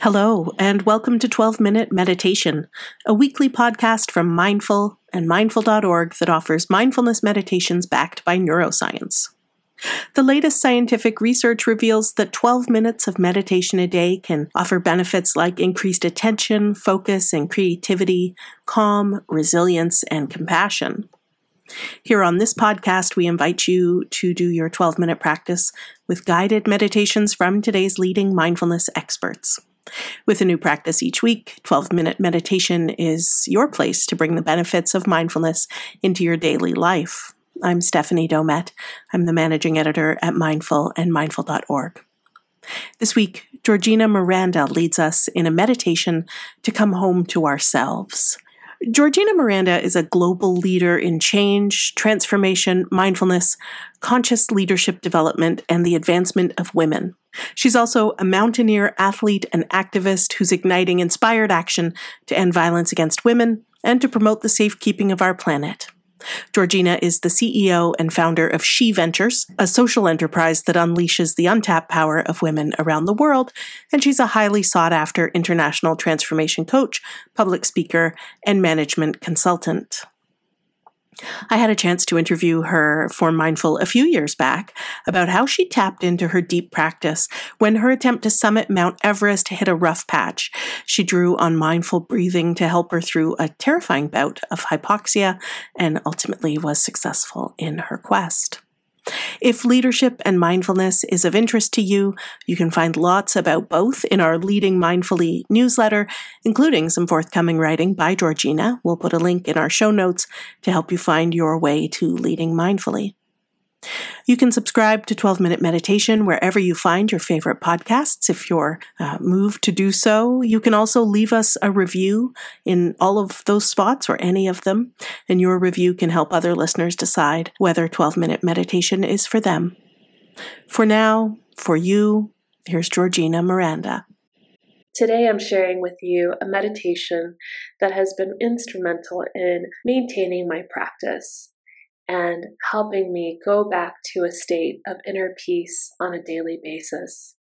Hello, and welcome to 12 Minute Meditation, a weekly podcast from Mindful and mindful.org that offers mindfulness meditations backed by neuroscience. The latest scientific research reveals that 12 minutes of meditation a day can offer benefits like increased attention, focus, and creativity, calm, resilience, and compassion. Here on this podcast, we invite you to do your 12 minute practice with guided meditations from today's leading mindfulness experts. With a new practice each week, 12 minute meditation is your place to bring the benefits of mindfulness into your daily life. I'm Stephanie Domet. I'm the managing editor at Mindful and mindful.org. This week, Georgina Miranda leads us in a meditation to come home to ourselves. Georgina Miranda is a global leader in change, transformation, mindfulness, conscious leadership development, and the advancement of women. She's also a mountaineer, athlete, and activist who's igniting inspired action to end violence against women and to promote the safekeeping of our planet. Georgina is the CEO and founder of She Ventures, a social enterprise that unleashes the untapped power of women around the world, and she's a highly sought after international transformation coach, public speaker, and management consultant. I had a chance to interview her for Mindful a few years back about how she tapped into her deep practice when her attempt to summit Mount Everest hit a rough patch. She drew on mindful breathing to help her through a terrifying bout of hypoxia and ultimately was successful in her quest. If leadership and mindfulness is of interest to you, you can find lots about both in our Leading Mindfully newsletter, including some forthcoming writing by Georgina. We'll put a link in our show notes to help you find your way to leading mindfully. You can subscribe to 12 Minute Meditation wherever you find your favorite podcasts if you're uh, moved to do so. You can also leave us a review in all of those spots or any of them, and your review can help other listeners decide whether 12 Minute Meditation is for them. For now, for you, here's Georgina Miranda. Today, I'm sharing with you a meditation that has been instrumental in maintaining my practice and helping me go back to a state of inner peace on a daily basis.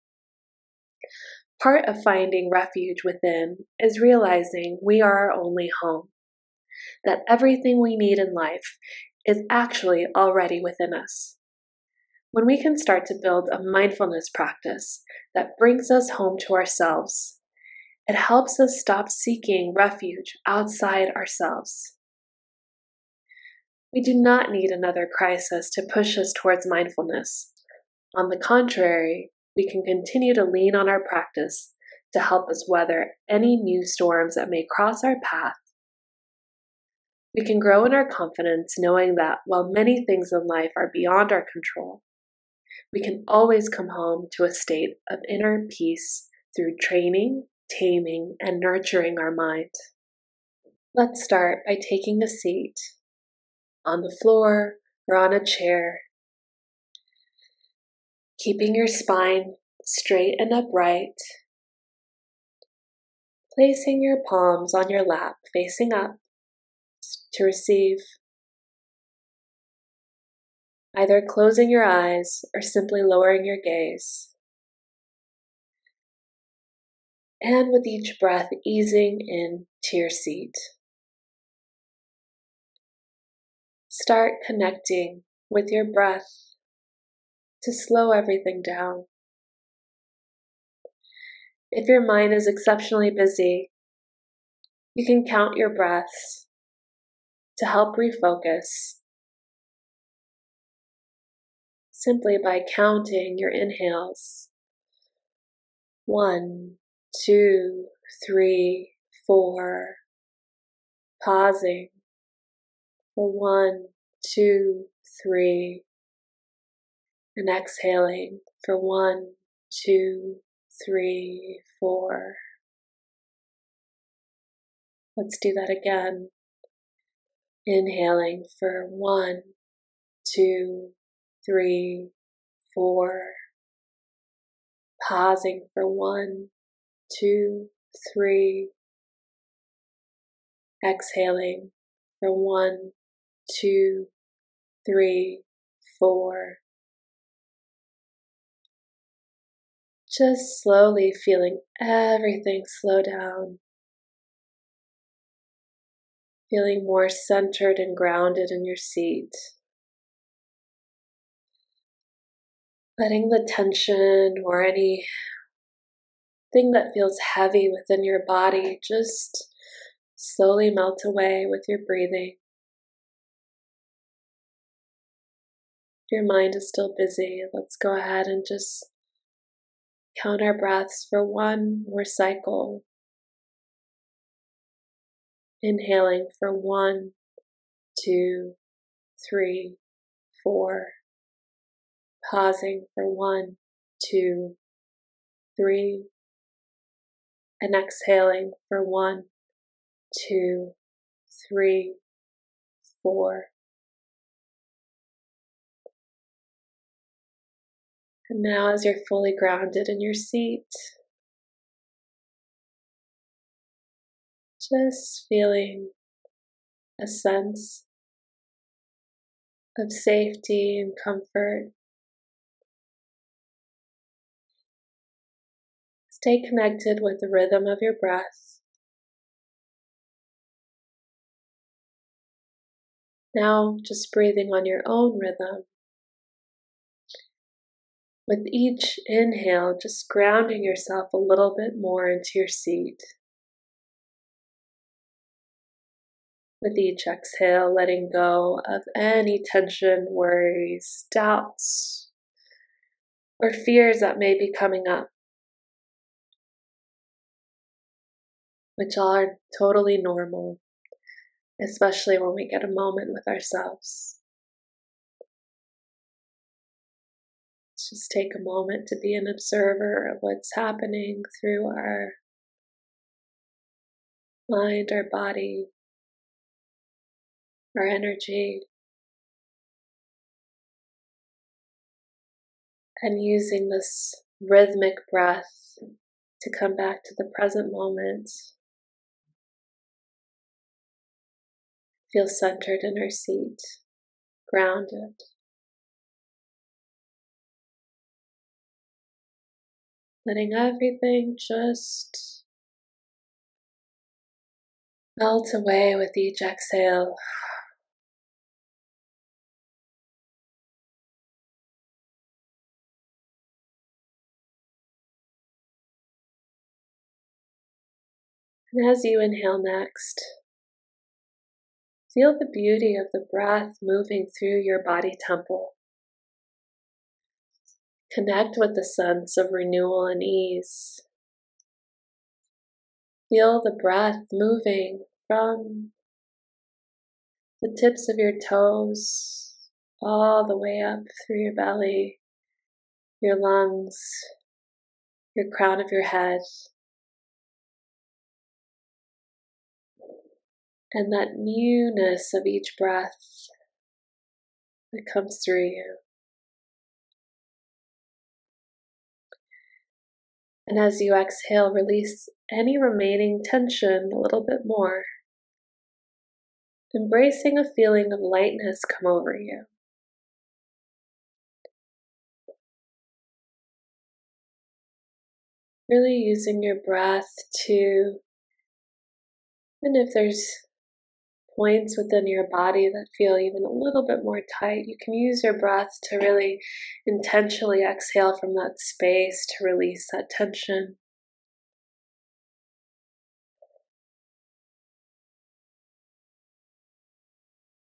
Part of finding refuge within is realizing we are our only home, that everything we need in life is actually already within us. When we can start to build a mindfulness practice that brings us home to ourselves, it helps us stop seeking refuge outside ourselves we do not need another crisis to push us towards mindfulness. On the contrary, we can continue to lean on our practice to help us weather any new storms that may cross our path. We can grow in our confidence knowing that while many things in life are beyond our control, we can always come home to a state of inner peace through training, taming, and nurturing our mind. Let's start by taking a seat on the floor or on a chair. Keeping your spine straight and upright. Placing your palms on your lap facing up to receive. Either closing your eyes or simply lowering your gaze. And with each breath, easing into your seat. Start connecting with your breath to slow everything down. If your mind is exceptionally busy, you can count your breaths to help refocus simply by counting your inhales. One, two, three, four. Pausing for one, two, three, and exhaling for one, two, three, four. Let's do that again. Inhaling for one, two, three, four. Pausing for one, two, three. Exhaling for one, two, three, four. Just slowly feeling everything slow down. Feeling more centered and grounded in your seat. Letting the tension or any thing that feels heavy within your body just slowly melt away with your breathing. Your mind is still busy, let's go ahead and just count our breaths for one more cycle. Inhaling for one, two, three, four. Pausing for one, two, three. And exhaling for one, two, three, four. And now, as you're fully grounded in your seat, just feeling a sense of safety and comfort. Stay connected with the rhythm of your breath. Now, just breathing on your own rhythm. With each inhale, just grounding yourself a little bit more into your seat. With each exhale, letting go of any tension, worries, doubts, or fears that may be coming up, which are totally normal, especially when we get a moment with ourselves. Just take a moment to be an observer of what's happening through our mind, our body, our energy. And using this rhythmic breath to come back to the present moment. Feel centered in our seat, grounded. Letting everything just melt away with each exhale. And as you inhale next, feel the beauty of the breath moving through your body temple. Connect with the sense of renewal and ease. Feel the breath moving from the tips of your toes all the way up through your belly, your lungs, your crown of your head. And that newness of each breath that comes through you. And as you exhale, release any remaining tension a little bit more. Embracing a feeling of lightness come over you. Really using your breath to, and if there's points within your body that feel even a little bit more tight, you can use your breath to really intentionally exhale from that space to release that tension.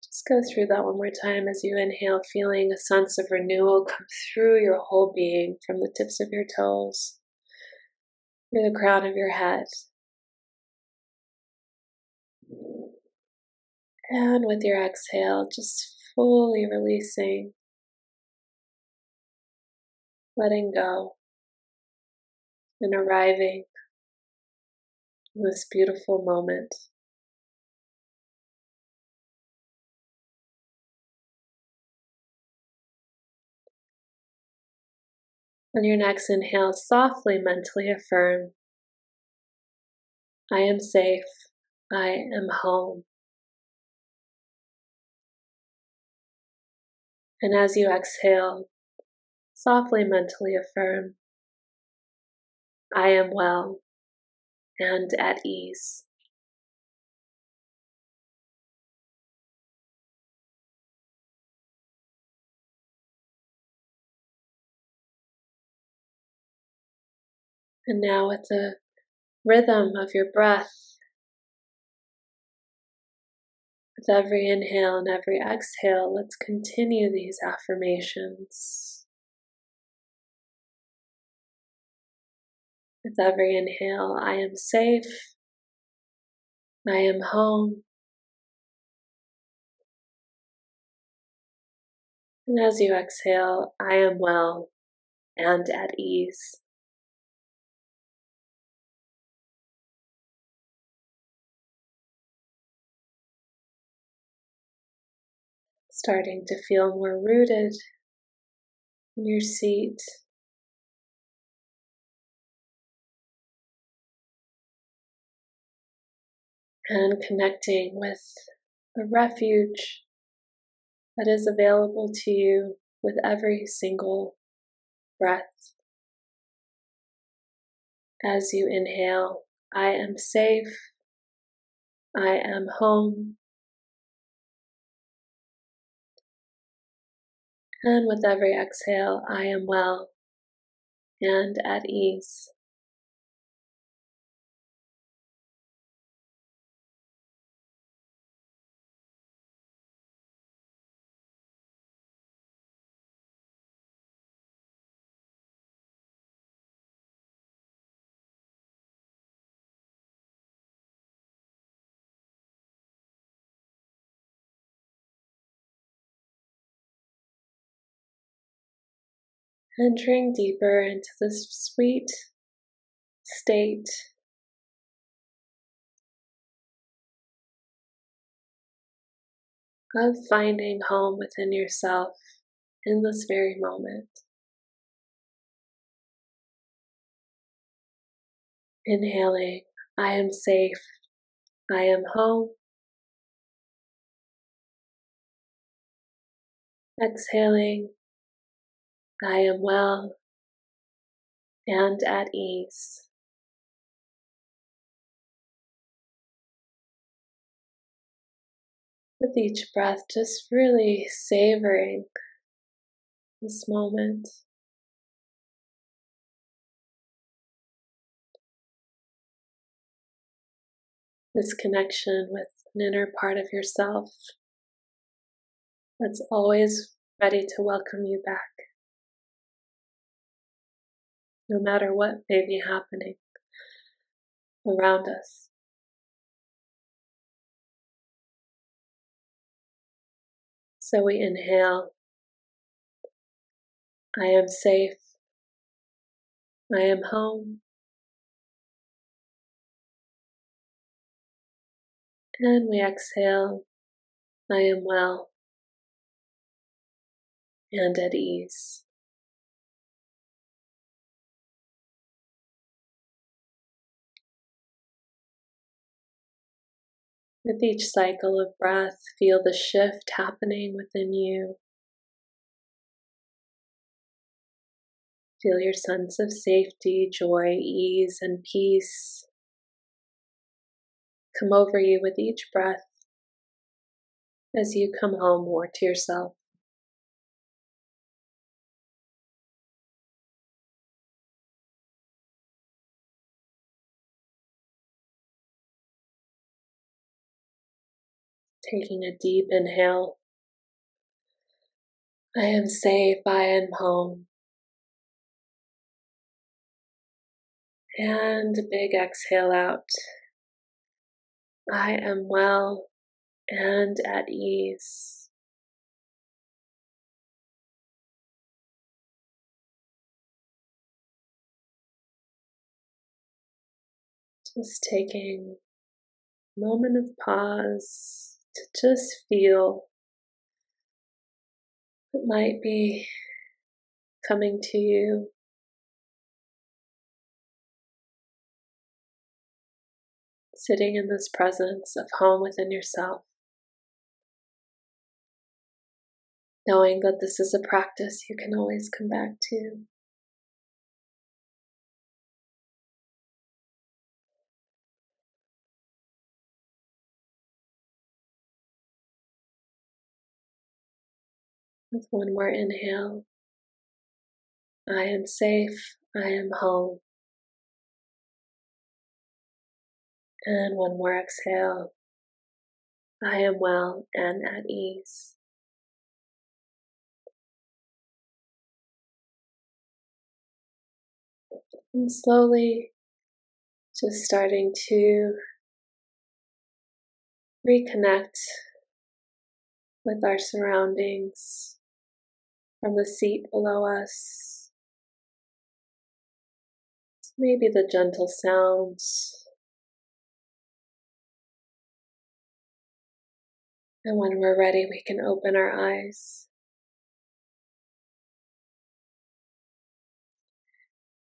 Just go through that one more time as you inhale, feeling a sense of renewal come through your whole being from the tips of your toes, through the crown of your head. And with your exhale, just fully releasing, letting go, and arriving in this beautiful moment. On your next inhale, softly mentally affirm I am safe. I am home. And as you exhale, softly mentally affirm I am well and at ease. And now, with the rhythm of your breath, with every inhale and every exhale, let's continue these affirmations. With every inhale, I am safe. I am home. And as you exhale, I am well and at ease. Starting to feel more rooted in your seat. And connecting with the refuge that is available to you with every single breath. As you inhale, I am safe, I am home, And with every exhale, I am well and at ease. Entering deeper into this sweet state of finding home within yourself in this very moment. Inhaling, I am safe, I am home. Exhaling, I am well and at ease. With each breath, just really savoring this moment. This connection with an inner part of yourself that's always ready to welcome you back no matter what may be happening around us. So we inhale. I am safe. I am home. And we exhale. I am well and at ease. With each cycle of breath, feel the shift happening within you. Feel your sense of safety, joy, ease, and peace come over you with each breath as you come home more to yourself. Taking a deep inhale. I am safe, I am home. And a big exhale out. I am well and at ease. Just taking a moment of pause to just feel what might be coming to you. Sitting in this presence of home within yourself. Knowing that this is a practice you can always come back to. With one more inhale, I am safe, I am home. And one more exhale, I am well and at ease. And slowly just starting to reconnect with our surroundings from the seat below us. Maybe the gentle sounds. And when we're ready, we can open our eyes.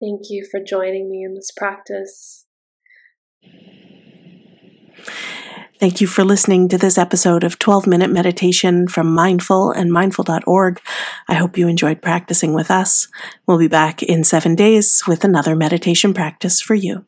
Thank you for joining me in this practice. Thank you for listening to this episode of 12 Minute Meditation from Mindful and Mindful.org. I hope you enjoyed practicing with us. We'll be back in seven days with another meditation practice for you.